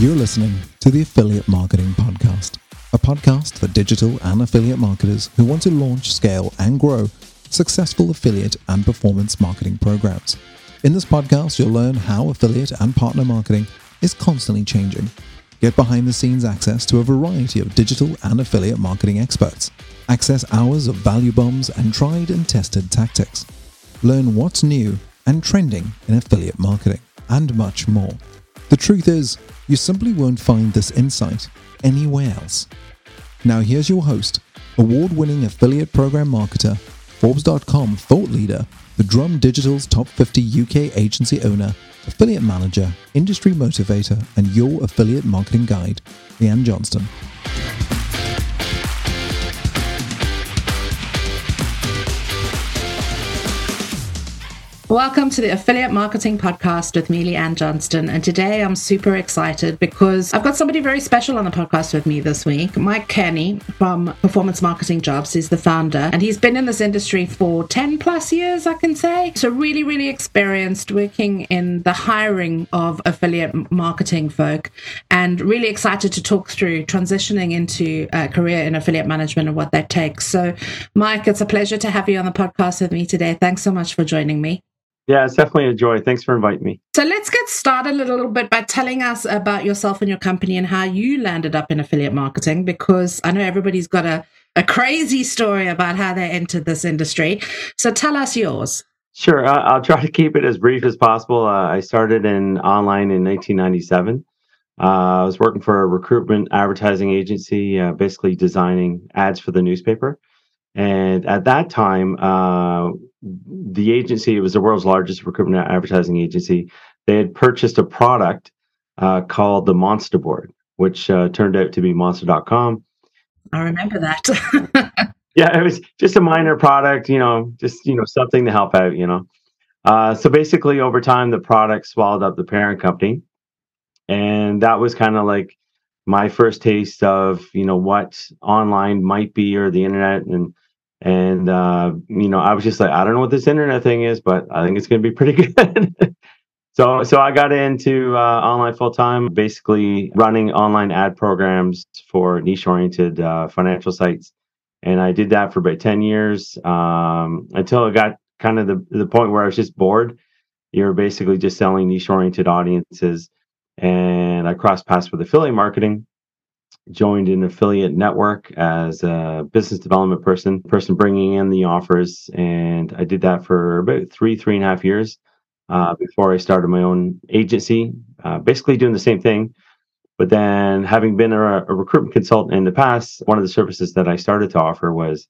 You're listening to the Affiliate Marketing Podcast, a podcast for digital and affiliate marketers who want to launch, scale, and grow successful affiliate and performance marketing programs. In this podcast, you'll learn how affiliate and partner marketing is constantly changing. Get behind the scenes access to a variety of digital and affiliate marketing experts. Access hours of value bombs and tried and tested tactics. Learn what's new and trending in affiliate marketing, and much more. The truth is, you simply won't find this insight anywhere else. Now, here's your host, award winning affiliate program marketer, Forbes.com thought leader, the Drum Digital's top 50 UK agency owner, affiliate manager, industry motivator, and your affiliate marketing guide, Lee-Anne Johnstone. Welcome to the Affiliate Marketing Podcast with me, Lee-Anne Johnstone. And today I'm super excited because I've got somebody very special on the podcast with me this week. Mike Kenny from Performance Marketing Jobs is the founder, and he's been in this industry for 10 plus years, I can say. So, really, really experienced working in the hiring of affiliate marketing folk, and really excited to talk through transitioning into a career in affiliate management and what that takes. So, Mike, it's a pleasure to have you on the podcast with me today. Thanks so much for joining me. Yeah, it's definitely a joy. Thanks for inviting me. So let's get started a little bit by telling us about yourself and your company and how you landed up in affiliate marketing, because I know everybody's got a, a crazy story about how they entered this industry. So tell us yours. Sure. I'll try to keep it as brief as possible. Uh, I started in online in 1997. Uh, I was working for a recruitment advertising agency, uh, basically designing ads for the newspaper. And at that time, uh, the agency, it was the world's largest recruitment advertising agency, they had purchased a product uh, called the Monster Board, which uh, turned out to be monster.com. I remember that. yeah, it was just a minor product, you know, just, you know, something to help out, you know. Uh, so basically, over time, the product swallowed up the parent company. And that was kind of like my first taste of, you know, what online might be or the internet. And and uh, you know, I was just like, I don't know what this internet thing is, but I think it's going to be pretty good. so, so I got into uh, online full time, basically running online ad programs for niche-oriented uh, financial sites, and I did that for about ten years um, until it got kind of the the point where I was just bored. You're basically just selling niche-oriented audiences, and I crossed paths with affiliate marketing joined an affiliate network as a business development person, person bringing in the offers. And I did that for about three, three and a half years uh, before I started my own agency, uh, basically doing the same thing. But then, having been a, a, recruitment consultant in the past, one of the services that I started to offer was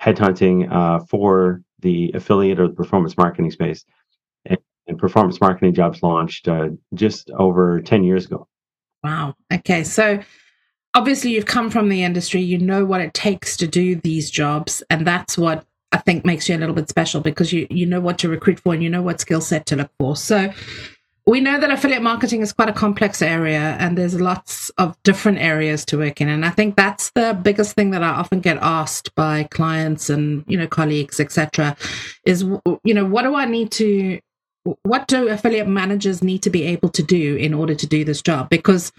headhunting uh, for the affiliate or the performance marketing space. And, and performance marketing jobs launched uh, just over 10 years ago. Wow. Okay. So, obviously you've come from the industry, you know what it takes to do these jobs, and that's what I think makes you a little bit special because you you know what to recruit for and you know what skill set to look for. So we know that affiliate marketing is quite a complex area and there's lots of different areas to work in and i think that's the biggest thing that i often get asked by clients and you know colleagues etc is you know what do i need to what do affiliate managers need to be able to do in order to do this job because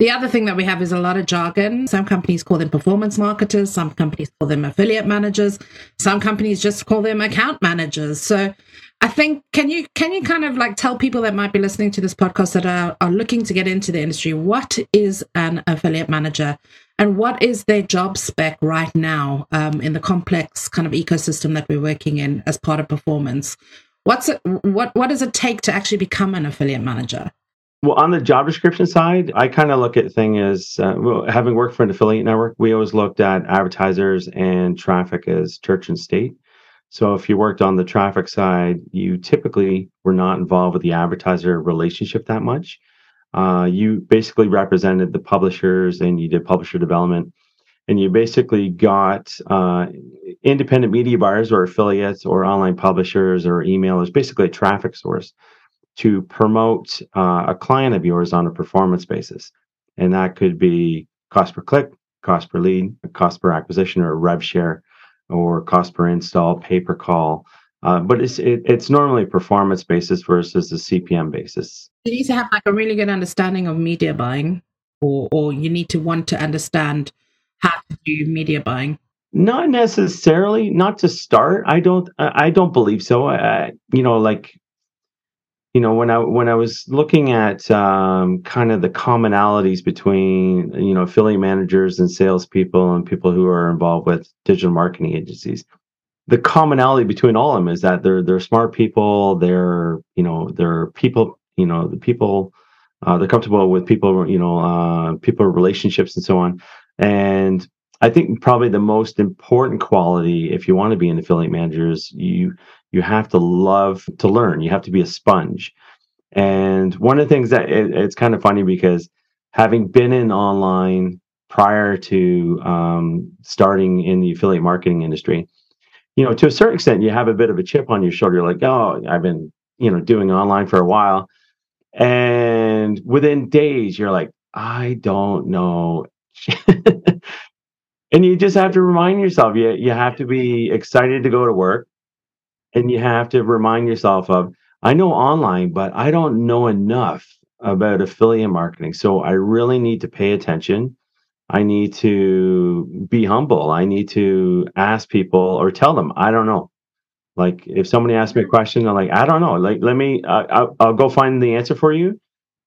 the other thing that we have is a lot of jargon. Some companies call them performance marketers, some companies call them affiliate managers, some companies just call them account managers. So I think can you can you kind of like tell people that might be listening to this podcast that are, are looking to get into the industry what is an affiliate manager and what is their job spec right now um, in the complex kind of ecosystem that we're working in as part of performance? What's it, what what does it take to actually become an affiliate manager? Well, on the job description side, I kind of look at thing as uh, well, having worked for an affiliate network, we always looked at advertisers and traffic as church and state. So if you worked on the traffic side, you typically were not involved with the advertiser relationship that much. Uh, you basically represented the publishers and you did publisher development. And you basically got uh, independent media buyers or affiliates or online publishers or emailers, basically a traffic source to promote uh, a client of yours on a performance basis. And that could be cost per click, cost per lead, cost per acquisition, or rev share, or cost per install, pay per call. Uh, but it's it, it's normally performance basis versus the CPM basis. you need to have like a really good understanding of media buying, or or you need to want to understand how to do media buying. Not necessarily. Not to start. I don't. I don't believe so. I, you know, like you know when i when i was looking at um, kind of the commonalities between you know affiliate managers and salespeople and people who are involved with digital marketing agencies the commonality between all of them is that they're they're smart people they're you know they're people you know the people uh, they're comfortable with people you know uh, people relationships and so on. And i think probably the most important quality if you want to be an affiliate manager is you you have to love to learn. You have to be a sponge. And one of the things that it, it's kind of funny because having been in online prior to um, starting in the affiliate marketing industry you know to a certain extent you have a bit of a chip on your shoulder You're like oh i've been you know doing online for a while. And within days you're like i don't know. And you just have to remind yourself you, you have to be excited to go to work and you have to remind yourself of i know online but i don't know enough about affiliate marketing so i really need to pay attention. I need to be humble. I need to ask people or tell them i don't know like if somebody asks me a question i'm like i don't know. Like let me uh, I'll, I'll go find the answer for you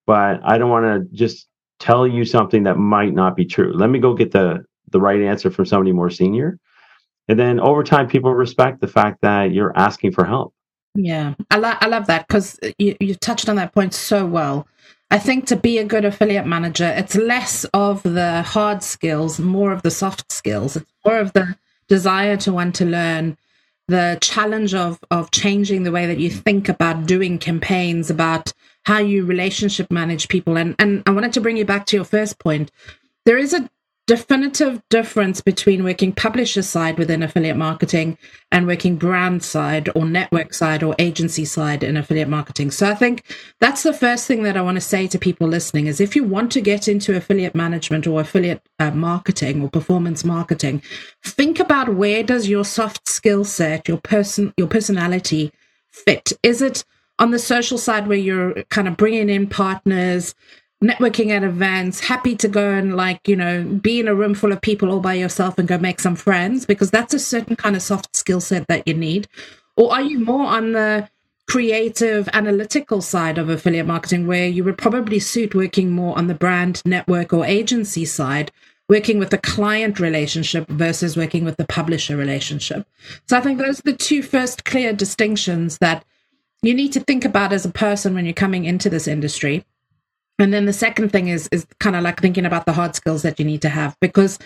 but i don't want to just tell you something that might not be true. Let me go get the the right answer from somebody more senior and then over time people respect the fact that you're asking for help. Yeah i, lo- I love that because you, you touched on that point so well. I think to be a good affiliate manager it's less of the hard skills more of the soft skills it's more of the desire to want to learn the challenge of of changing the way that you think about doing campaigns about how you relationship manage people. And and i wanted to bring you back to your first point. There is a definitive difference between working publisher side within affiliate marketing and working brand side or network side or agency side in affiliate marketing. So I think that's the first thing that I want to say to people listening is if you want to get into affiliate management or affiliate uh, marketing or performance marketing, think about where does your soft skill set, your person, your personality fit? Is it on the social side where you're kind of bringing in partners, networking at events, happy to go and like, you know, be in a room full of people all by yourself and go make some friends because that's a certain kind of soft skill set that you need? Or are you more on the creative analytical side of affiliate marketing where you would probably suit working more on the brand network or agency side? Working with the client relationship versus working with the publisher relationship. So I think those are the two first clear distinctions that you need to think about as a person when you're coming into this industry and then the second thing is is kind of like thinking about the hard skills that you need to have because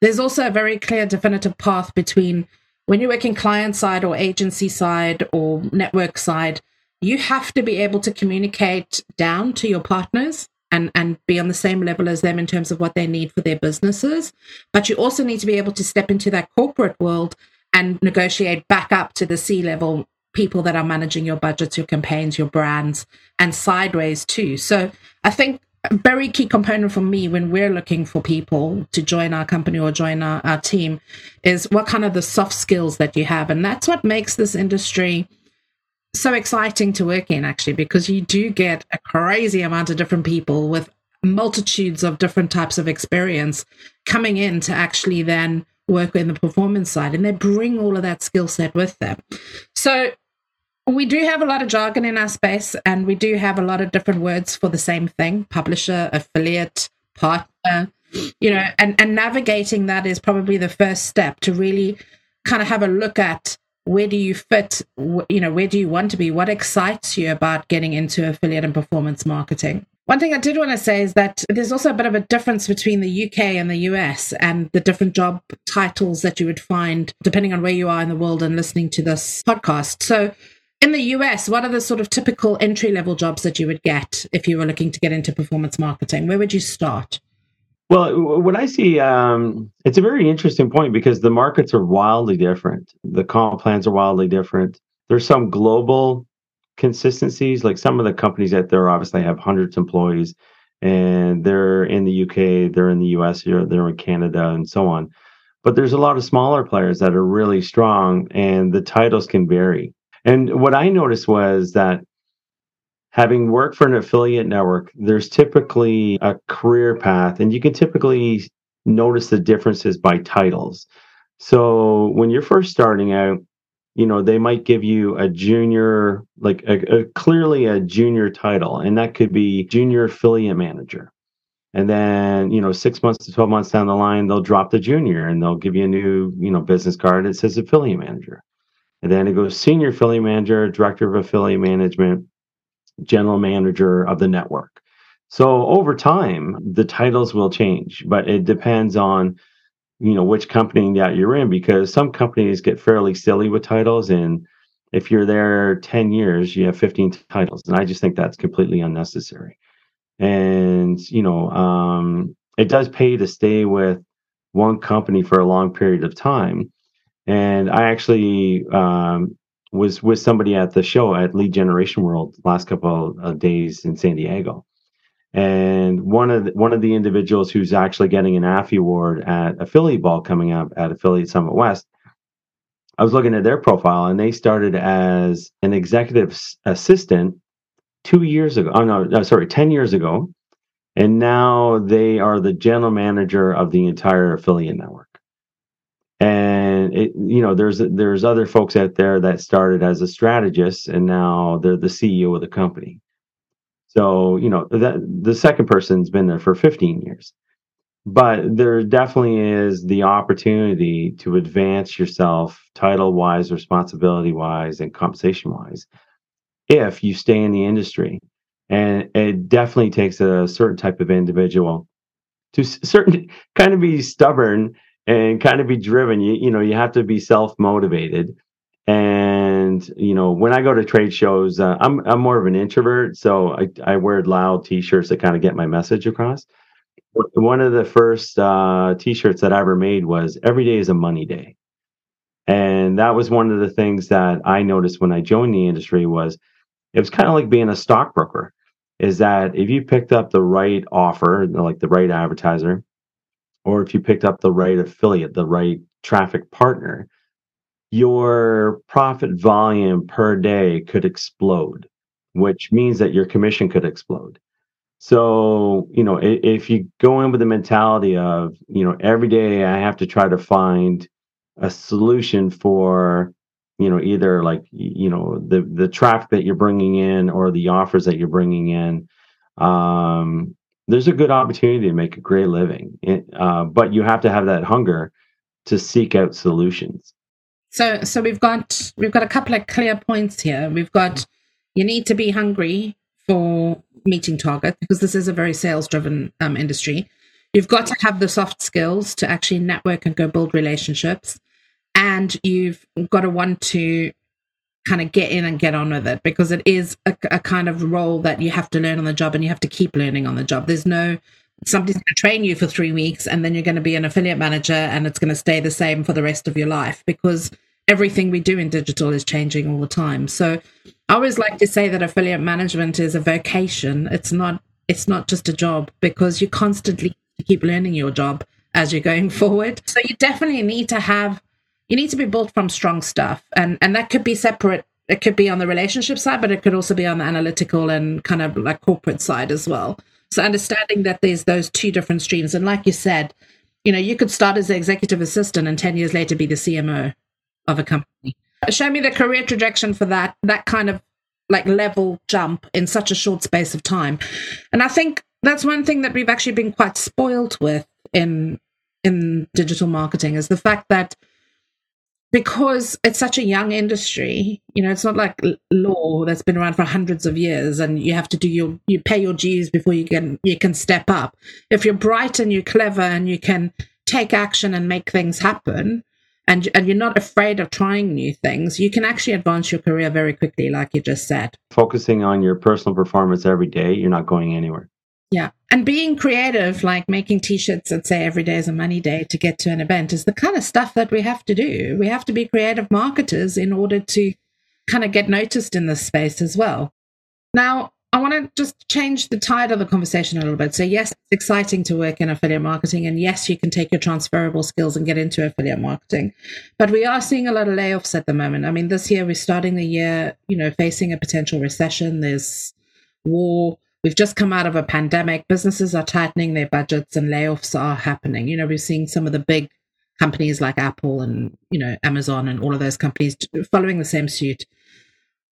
there's also a very clear definitive path between when you're working client side or agency side or network side you have to be able to communicate down to your partners and and be on the same level as them in terms of what they need for their businesses. But you also need to be able to step into that corporate world and negotiate back up to the C level people that are managing your budgets, your campaigns, your brands, and sideways too. So I think a very key component for me when we're looking for people to join our company or join our, our team is what kind of the soft skills that you have. And that's what makes this industry so exciting to work in actually because you do get a crazy amount of different people with multitudes of different types of experience coming in to actually then work in the performance side and they bring all of that skill set with them so we do have a lot of jargon in our space, and we do have a lot of different words for the same thing publisher, affiliate, partner, you know, and, and navigating that is probably the first step to really kind of have a look at where do you fit, you know, where do you want to be? What excites you about getting into affiliate and performance marketing? One thing I did want to say is that there's also a bit of a difference between the UK and the US and the different job titles that you would find depending on where you are in the world and listening to this podcast. So, in the US, what are the sort of typical entry level jobs that you would get if you were looking to get into performance marketing? Where would you start? Well, what I see, um, it's a very interesting point because the markets are wildly different. The comp plans are wildly different. There's some global consistencies, like some of the companies that there obviously have hundreds of employees, and they're in the UK, they're in the US, they're in Canada, and so on. But there's a lot of smaller players that are really strong, and the titles can vary. And what I noticed was that having worked for an affiliate network, there's typically a career path, and you can typically notice the differences by titles. So when you're first starting out, you know, they might give you a junior, like a, a clearly a junior title, and that could be junior affiliate manager. And then, you know, six months to 12 months down the line, they'll drop the junior and they'll give you a new, you know, business card that says affiliate manager. And then it goes senior affiliate manager, director of affiliate management, general manager of the network. So over time, the titles will change, but it depends on you know which company that you're in because some companies get fairly silly with titles and if you're there 10 years you have 15 titles and i just think that's completely unnecessary and you know um, it does pay to stay with one company for a long period of time and i actually um, was with somebody at the show at lead generation world last couple of days in san diego and one of the, one of the individuals who's actually getting an AFI award at Affiliate Ball coming up at Affiliate Summit West, I was looking at their profile, and they started as an executive assistant two years ago. Oh no, no, sorry, ten years ago, and now they are the general manager of the entire affiliate network. And it, you know, there's there's other folks out there that started as a strategist, and now they're the CEO of the company. So, you know, that the second person's been there for 15 years. But there definitely is the opportunity to advance yourself title wise, responsibility wise, and compensation wise if you stay in the industry. And it definitely takes a certain type of individual to certain kind of be stubborn and kind of be driven. You, you know, you have to be self motivated and you know when i go to trade shows uh, i'm i'm more of an introvert so i, I wear loud t-shirts that kind of get my message across. One of the first uh, t-shirts that i ever made was every day is a money day. And that was one of the things that i noticed when i joined the industry was it was kind of like being a stockbroker is that if you picked up the right offer like the right advertiser or if you picked up the right affiliate the right traffic partner your profit volume per day could explode, which means that your commission could explode. So, you know, if you go in with the mentality of, you know, every day I have to try to find a solution for, you know, either like, you know, the the traffic that you're bringing in or the offers that you're bringing in, um, there's a good opportunity to make a great living. uh, but you have to have that hunger to seek out solutions. So so we've got we've got a couple of clear points here. We've got you need to be hungry for meeting target because this is a very sales driven um, industry. You've got to have the soft skills to actually network and go build relationships, and you've got to want to kind of get in and get on with it because it is a, a kind of role that you have to learn on the job and you have to keep learning on the job. There's no somebody's going to train you for three weeks and then you're going to be an affiliate manager and it's going to stay the same for the rest of your life because everything we do in digital is changing all the time. So I always like to say that affiliate management is a vocation. It's not it's not just a job because you constantly keep learning your job as you're going forward. So you definitely need to have you need to be built from strong stuff and and that could be separate it could be on the relationship side but it could also be on the analytical and kind of like corporate side as well so understanding that there's those two different streams, and like you said, you know, you could start as an executive assistant and 10 years later be the CMO of a company. Show me the career trajectory for that, that kind of like level jump in such a short space of time. And I think that's one thing that we've actually been quite spoiled with in in digital marketing is the fact that because it's such a young industry you know it's not like law that's been around for hundreds of years and you have to do your you pay your dues before you can you can step up. If you're bright and you're clever and you can take action and make things happen and and you're not afraid of trying new things you can actually advance your career very quickly like you just said. Focusing on your personal performance every day you're not going anywhere yeah. And being creative, like making t shirts that say every day is a money day to get to an event, is the kind of stuff that we have to do. We have to be creative marketers in order to kind of get noticed in this space as well. Now, I want to just change the tide of the conversation a little bit. So, yes, it's exciting to work in affiliate marketing. And yes, you can take your transferable skills and get into affiliate marketing. But we are seeing a lot of layoffs at the moment. I mean, this year we're starting the year, you know, facing a potential recession. There's war. We've just come out of a pandemic. Businesses are tightening their budgets and layoffs are happening. You know, we're seeing some of the big companies like Apple and, you know, Amazon and all of those companies following the same suit.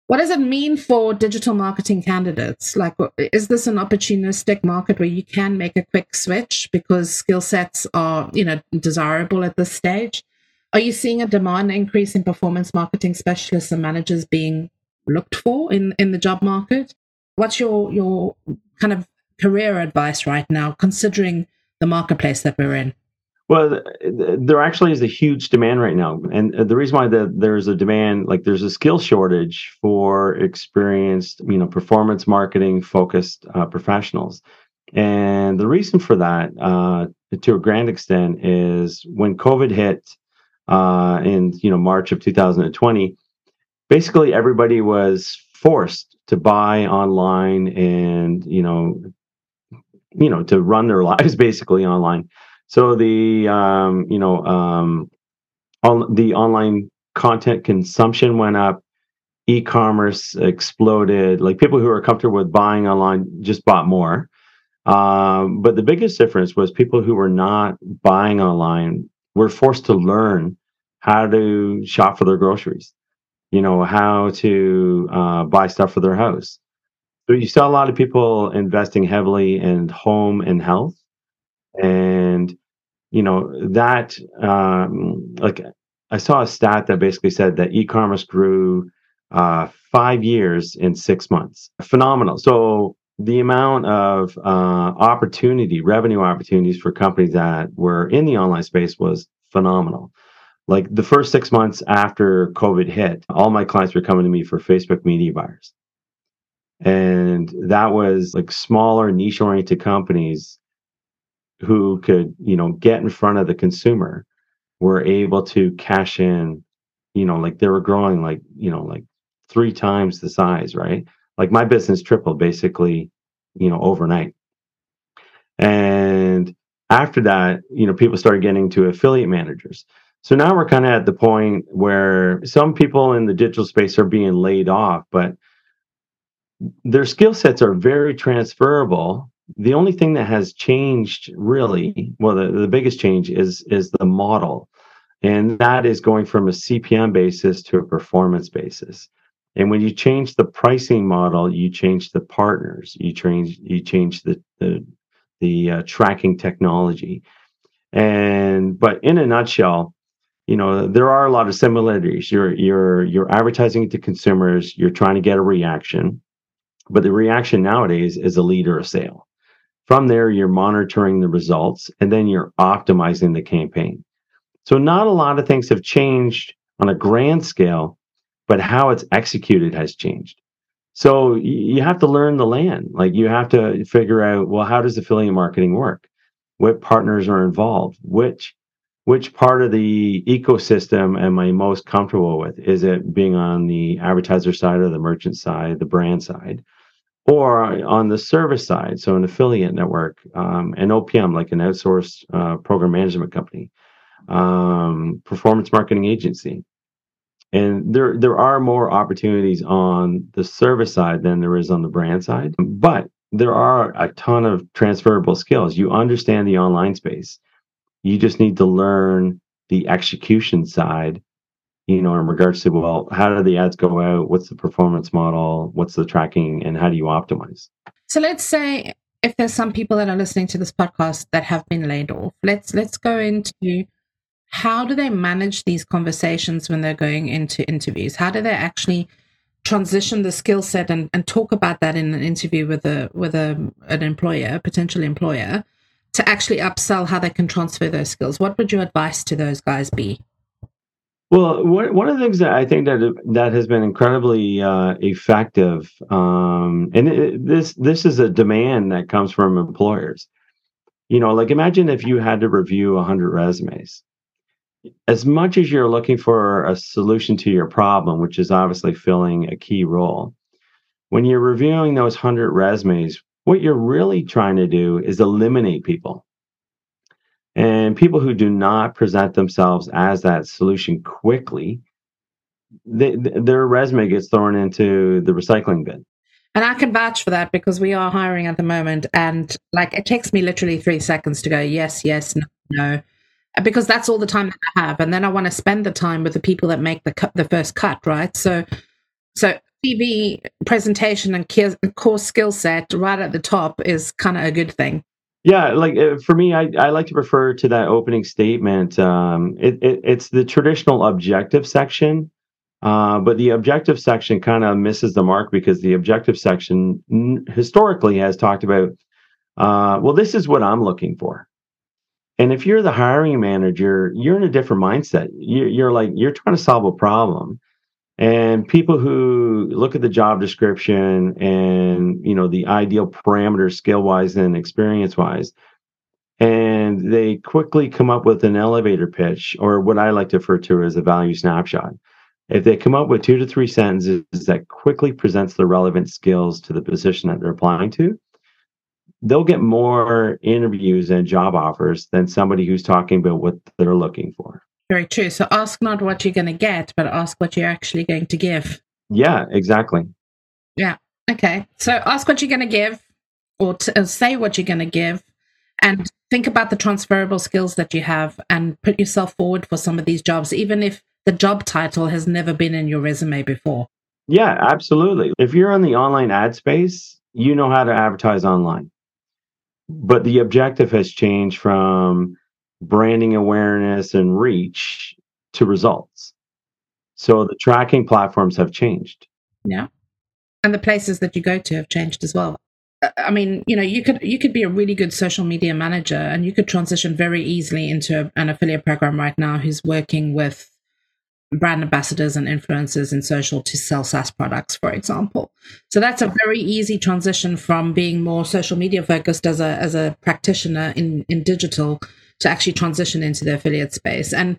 What does it mean for digital marketing candidates? Like, is this an opportunistic market where you can make a quick switch because skill sets are, you know, desirable at this stage? Are you seeing a demand increase in performance marketing specialists and managers being looked for in, in the job market? What's your your kind of career advice right now, considering the marketplace that we're in? Well, there actually is a huge demand right now, and the reason why the, there's a demand, like there's a skill shortage for experienced, you know, performance marketing focused uh, professionals, and the reason for that, uh, to a grand extent, is when COVID hit uh, in you know March of 2020, basically everybody was forced to buy online and you know, you know, to run their lives basically online so the um, you know um, on the online content consumption went up, e-commerce exploded. Like people who are comfortable with buying online just bought more. Um, but the biggest difference was people who were not buying online were forced to learn how to shop for their groceries. You know how to uh, buy stuff for their house. So you saw a lot of people investing heavily in home and health. And you know that um, like i saw a stat that basically said that e-commerce grew uh, five years in six months. Phenomenal. So the amount of uh, opportunity revenue opportunities for companies that were in the online space was phenomenal like the first six months after covid hit all my clients were coming to me for facebook media buyers. And that was like smaller niche oriented companies who could you know get in front of the consumer were able to cash in you know like they were growing like you know like three times the size right? Like my business tripled basically you know overnight. And after that you know people started getting to affiliate managers so now we're kind of at the point where some people in the digital space are being laid off but their skill sets are very transferable. The only thing that has changed really well the, the biggest change is is the model. And that is going from a cpm basis to a performance basis. And when you change the pricing model you change the partners you change you change the the, the uh, tracking technology. And but in a nutshell you know there are a lot of similarities you're you're you're advertising to consumers you're trying to get a reaction but the reaction nowadays is a lead or a sale from there, you're monitoring the results and then you're optimizing the campaign. So, not a lot of things have changed on a grand scale, but how it's executed has changed. So, you have to learn the land. Like, you have to figure out, well, how does affiliate marketing work? What partners are involved? Which which part of the ecosystem am I most comfortable with? Is it being on the advertiser side or the merchant side, the brand side? or on the service side, so an affiliate network, um, an OPM, like an outsourced uh, program management company, um, performance marketing agency. And there, there are more opportunities on the service side than there is on the brand side. But there are a ton of transferable skills. You understand the online space. You just need to learn the execution side you know, in regards to, well, how do the ads go out? What's the performance model? What's the tracking? And how do you optimize? So let's say if there's some people that are listening to this podcast that have been laid off, let's let's go into how do they manage these conversations when they're going into interviews? How do they actually transition the skill set and, and talk about that in an interview with a with a an employer, a potential employer, to actually upsell how they can transfer those skills? What would your advice to those guys be? Well, one of the things that I think that that has been incredibly uh, effective, um, and it, this this is a demand that comes from employers. You know, like imagine if you had to review hundred resumes. As much as you're looking for a solution to your problem, which is obviously filling a key role, when you're reviewing those hundred resumes, what you're really trying to do is eliminate people and people who do not present themselves as that solution quickly, they, their resume gets thrown into the recycling bin. And I can vouch for that because we are hiring at the moment. And like it takes me literally three seconds to go, yes, yes, no, no. Because that's all the time that I have. And then I want to spend the time with the people that make the cut, the first cut, right? So, so CV presentation and core skill set right at the top is kind of a good thing. Yeah, like uh, for me, I, I like to refer to that opening statement. Um, it, it, it's the traditional objective section, uh, but the objective section kind of misses the mark because the objective section n- historically has talked about, uh, well, this is what I'm looking for. And if you're the hiring manager, you're in a different mindset. You're, you're like, you're trying to solve a problem and people who look at the job description and you know the ideal parameters skill wise and experience wise and they quickly come up with an elevator pitch or what i like to refer to as a value snapshot. If they come up with two to three sentences that quickly presents the relevant skills to the position that they're applying to they'll get more interviews and job offers than somebody who's talking about what they're looking for very true. So ask not what you're going to get, but ask what you're actually going to give. Yeah, exactly. Yeah. Okay. So ask what you're going to give, or, t- or say what you're going to give, and think about the transferable skills that you have, and put yourself forward for some of these jobs, even if the job title has never been in your resume before. Yeah, absolutely. If you're in the online ad space, you know how to advertise online. But the objective has changed from branding awareness and reach to results. So the tracking platforms have changed. Yeah. And the places that you go to have changed as well. Uh, I mean, you know, you could you could be a really good social media manager and you could transition very easily into an affiliate program right now who's working with brand ambassadors and influencers in social to sell SaaS products, for example. So that's a very easy transition from being more social media focused as a as a practitioner in in digital to actually transition into the affiliate space. And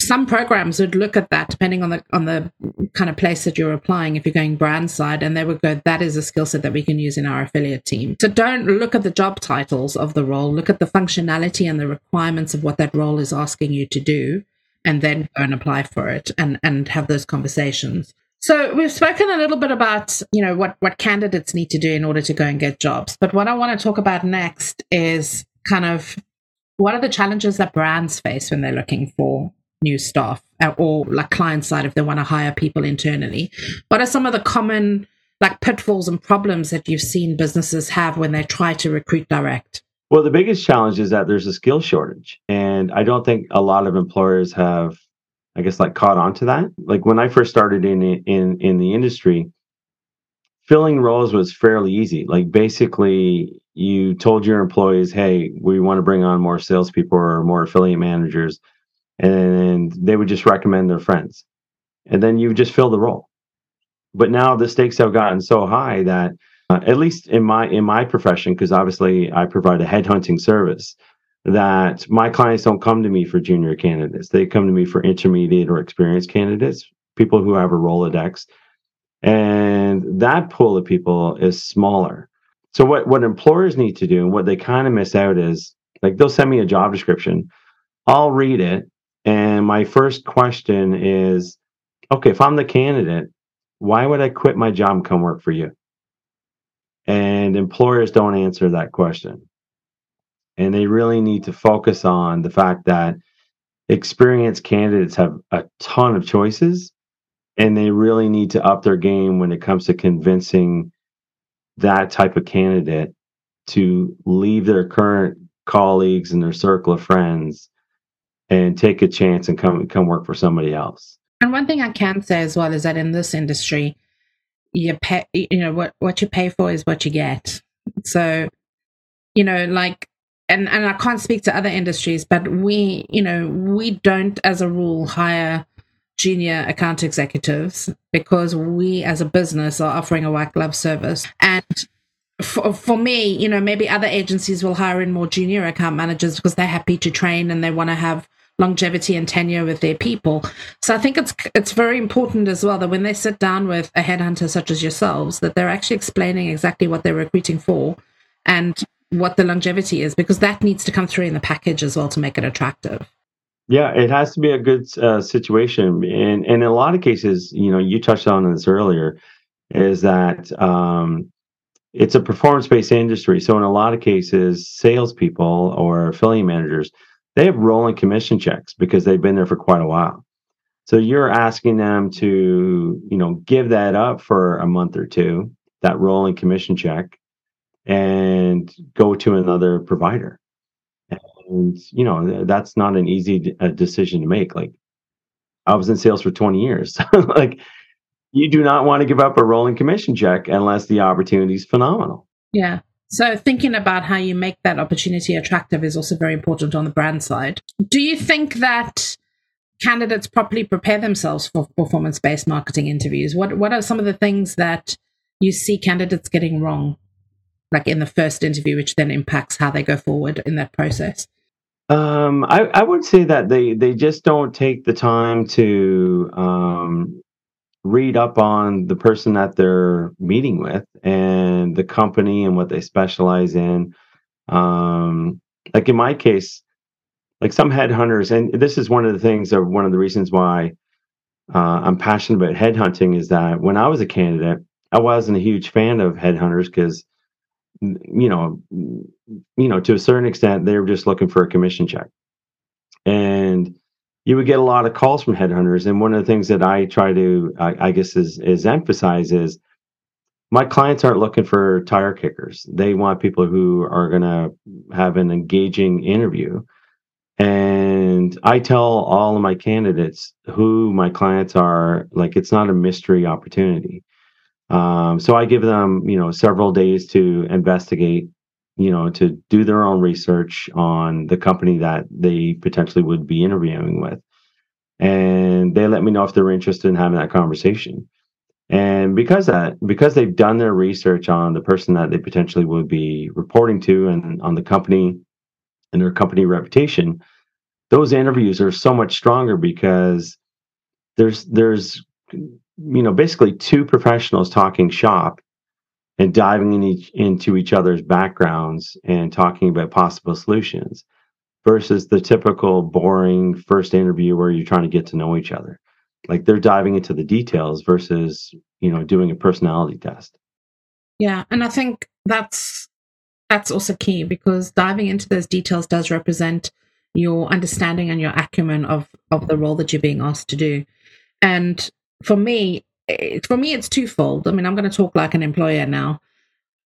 some programs would look at that depending on the on the kind of place that you're applying. If you're going brand side and they would go that is a skill set that we can use in our affiliate team. So don't look at the job titles of the role. Look at the functionality and the requirements of what that role is asking you to do and then go and apply for it and and have those conversations. So we've spoken a little bit about you know what what candidates need to do in order to go and get jobs. But what i want to talk about next is kind of what are the challenges that brands face when they're looking for new staff uh, or like client side if they want to hire people internally? What are some of the common like pitfalls and problems that you've seen businesses have when they try to recruit direct? Well, the biggest challenge is that there's a skill shortage. And I don't think a lot of employers have, I guess, like caught on to that. Like when I first started in in in the industry, filling roles was fairly easy. Like basically, you told your employees, "Hey, we want to bring on more salespeople or more affiliate managers," and they would just recommend their friends, and then you just fill the role. But now the stakes have gotten so high that, uh, at least in my in my profession, because obviously I provide a headhunting service, that my clients don't come to me for junior candidates; they come to me for intermediate or experienced candidates, people who have a Rolodex and that pool of people is smaller. So what what employers need to do and what they kind of miss out is like they'll send me a job description, I'll read it, and my first question is, okay, if I'm the candidate, why would I quit my job and come work for you? And employers don't answer that question. And they really need to focus on the fact that experienced candidates have a ton of choices and they really need to up their game when it comes to convincing that type of candidate to leave their current colleagues and their circle of friends and take a chance and come come work for somebody else. And one thing I can say as well is that in this industry, you pay you know what what you pay for is what you get. So, you know, like and and I can't speak to other industries, but we, you know, we don't as a rule hire junior account executives because we as a business are offering a white glove service. And for, for me, you know, maybe other agencies will hire in more junior account managers because they're happy to train and they want to have longevity and tenure with their people. So I think it's it's very important as well that when they sit down with a headhunter such as yourselves, that they're actually explaining exactly what they're recruiting for and what the longevity is, because that needs to come through in the package as well to make it attractive. Yeah, it has to be a good uh, situation, and, and in a lot of cases, you know, you touched on this earlier. is that um, it's a performance based industry. So in a lot of cases, salespeople or affiliate managers they have rolling commission checks because they've been there for quite a while. So you're asking them to, you know, give that up for a month or two, that rolling commission check, and go to another provider. And you know, that's not an easy decision to make. Like, I was in sales for 20 years. like, you do not want to give up a rolling commission check unless the opportunity is phenomenal. Yeah. So thinking about how you make that opportunity attractive is also very important on the brand side. Do you think that candidates properly prepare themselves for performance-based marketing interviews? What what are some of the things that you see candidates getting wrong like in the first interview which then impacts how they go forward in that process? Um, I, I would say that they they just don't take the time to um, read up on the person that they're meeting with and the company and what they specialize in. Um, like in my case, like some headhunters, and this is one of the things or one of the reasons why uh, I'm passionate about headhunting is that when I was a candidate, I wasn't a huge fan of headhunters because you know, you know, to a certain extent, they were just looking for a commission check, and you would get a lot of calls from headhunters. And one of the things that I try to, I, I guess, is is emphasize is my clients aren't looking for tire kickers. They want people who are going to have an engaging interview. And I tell all of my candidates who my clients are. Like it's not a mystery opportunity. Um, so I give them, you know, several days to investigate, you know, to do their own research on the company that they potentially would be interviewing with. And they let me know if they're interested in having that conversation. And because that, because they've done their research on the person that they potentially would be reporting to and on the company and their company reputation, those interviews are so much stronger because there's there's you know, basically two professionals talking shop and diving in each, into each other's backgrounds and talking about possible solutions versus the typical boring first interview where you're trying to get to know each other. Like they're diving into the details versus, you know, doing a personality test. Yeah, and I think that's that's also key because diving into those details does represent your understanding and your acumen of of the role that you're being asked to do. And for me, eh, for me, it's twofold. I mean, I'm going to talk like an employer now.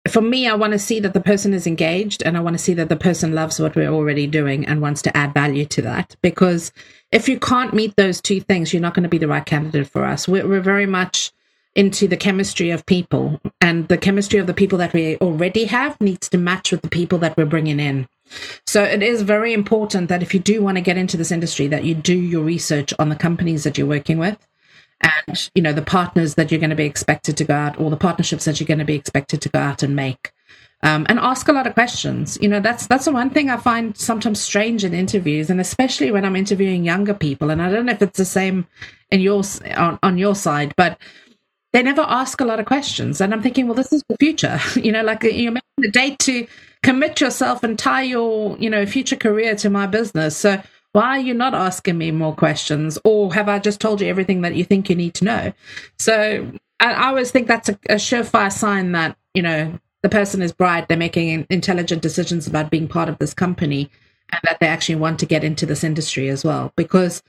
For me, I want to see that the person is engaged and I want to see that the person loves what we're already doing and wants to add value to that. Because if you can't meet those two things, you're not going to be the right candidate for us. We're, we're very much into the chemistry of people, and the chemistry of the people that we already have needs to match with the people that we're bringing in. So it is very important that if you do want to get into this industry, that you do your research on the companies that you're working with and you know the partners that you're going to be expected to go out or the partnerships that you're going to be expected to go out and make um, and ask a lot of questions. You know that's that's the one thing i find sometimes strange in interviews and especially when i'm interviewing younger people and i don't know if it's the same in your on, on your side but they never ask a lot of questions and i'm thinking well this is the future. You know like you're making a date to commit yourself and tie your you know future career to my business. So why are you not asking me more questions? Or have I just told you everything that you think you need to know? So I, I always think that's a, a surefire sign that, you know, the person is bright, they're making intelligent decisions about being part of this company and that they actually want to get into this industry as well because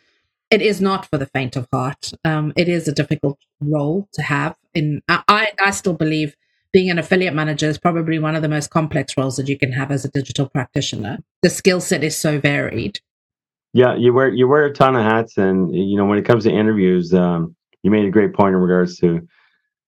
it is not for the faint of heart um, it is a difficult role to have in I, I still believe being an affiliate manager is probably one of the most complex roles that you can have as a digital practitioner the skill set is so varied yeah, you wear you wear a ton of hats, and you know when it comes to interviews, um, you made a great point in regards to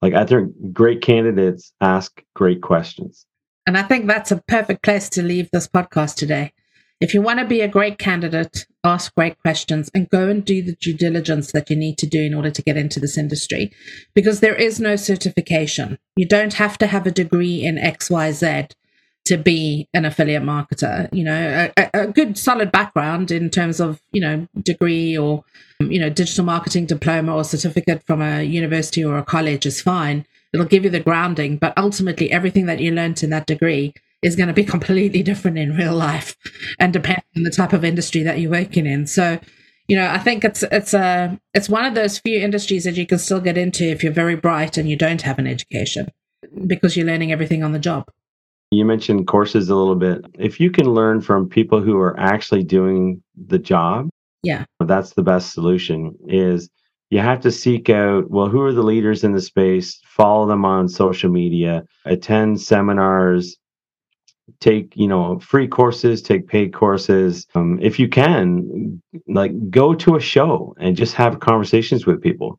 like I think great candidates ask great questions. And I think that's a perfect place to leave this podcast today. If you want to be a great candidate, ask great questions and go and do the due diligence that you need to do in order to get into this industry because there is no certification. You don't have to have a degree in XYZ to be an affiliate marketer. You know, a, a, good solid background in terms of you know degree or um, you know digital marketing diploma or certificate from a university or a college is fine. It'll give you the grounding, but ultimately everything that you learnt in that degree is going to be completely different in real life and depending on the type of industry that you're working in. So you know, I think it's it's a it's one of those few industries that you can still get into if you're very bright and you don't have an education because you're learning everything on the job. You mentioned courses a little bit. If you can learn from people who are actually doing the job, yeah, that's the best solution. Is you have to seek out well, who are the leaders in the space? Follow them on social media, attend seminars, take you know free courses take paid courses um, if you can like go to a show and just have conversations with people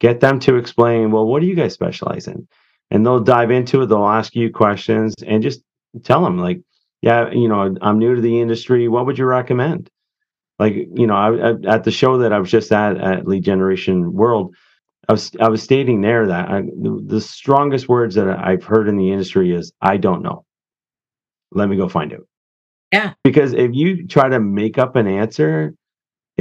get them to explain well what do you guys specialize in and they'll dive into it they'll ask you questions and just tell them like yeah you know i'm new to the industry what would you recommend like you know I, I, at the show that i was just at at lead generation world I was I was stating there that I, the, the strongest words that I've heard in the industry is I don't know let me go find out. Yeah. Because if you try to make up an answer,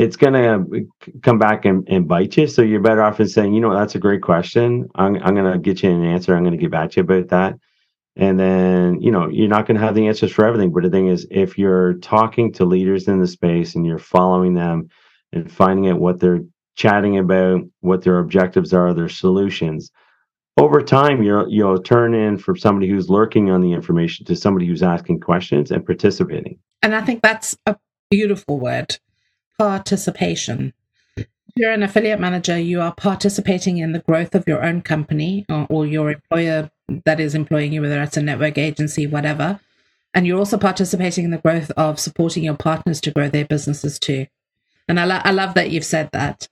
it's going to come back and, and, bite you. So you're better off in saying, you know, that's a great question. I'm, I'm going to get you an answer. I'm going to get back to you about that. And then, you know, you're not going to have the answers for everything. But the thing is, if you're talking to leaders in the space and you're following them and finding out what they're chatting about, what their objectives are, their solutions, over time you'll you'll turn in from somebody who's lurking on the information to somebody who's asking questions and participating and i think that's a beautiful word participation. If you're an affiliate manager you are participating in the growth of your own company or, or your employer that is employing you whether it's a network agency whatever. And you're also participating in the growth of supporting your partners to grow their businesses too. And i, lo- I love that you've said that.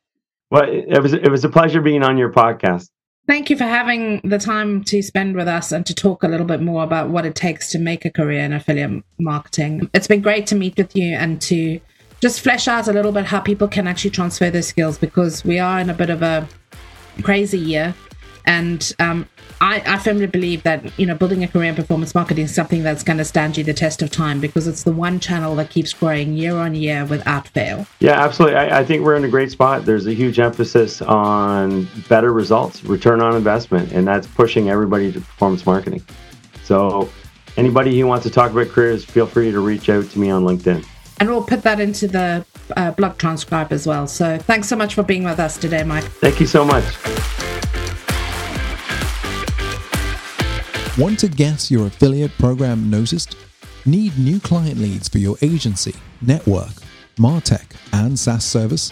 Well it was it was a pleasure being on your podcast. Thank you for having the time to spend with us and to talk a little bit more about what it takes to make a career in affiliate marketing. It's been great to meet with you and to just flesh out a little bit how people can actually transfer their skills because we are in a bit of a crazy year and um, I, I, firmly believe that you know building a career in performance marketing is something that's going to stand you the test of time because it's the one channel that keeps growing year on year without fail. Yeah, absolutely. I, I think we're in a great spot. There's a huge emphasis on better results, return on investment, and that's pushing everybody to performance marketing. So, anybody who wants to talk about careers, feel free to reach out to me on LinkedIn. And we'll put that into the uh, blog transcribe as well. So, thanks so much for being with us today, Mike. Thank you so much. Want to guess your affiliate program noticed? Need new client leads for your agency, network, MarTech, and SaaS service?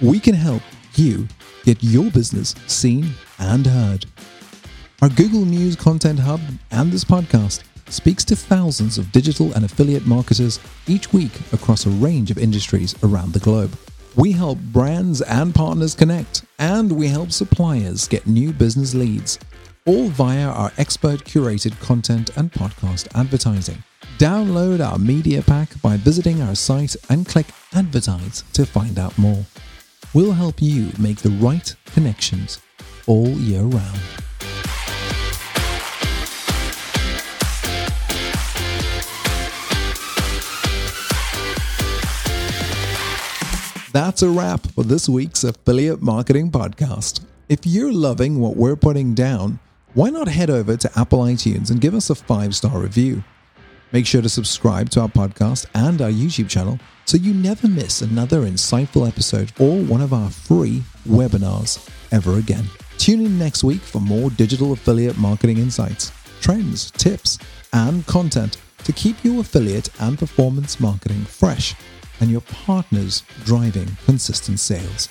We can help you get your business seen and heard. Our Google News Content Hub and this podcast speaks to thousands of digital and affiliate marketers each week across a range of industries around the globe. We help brands and partners connect, and we help suppliers get new business leads all via our expert curated content and podcast advertising. Download our media pack by visiting our site and click advertise to find out more. We'll help you make the right connections all year round. That's a wrap for this week's Affiliate Marketing Podcast. If you're loving what we're putting down, why not head over to Apple iTunes and give us a five star review? Make sure to subscribe to our podcast and our YouTube channel so you never miss another insightful episode or one of our free webinars ever again. Tune in next week for more digital affiliate marketing insights, trends, tips, and content to keep your affiliate and performance marketing fresh and your partners driving consistent sales.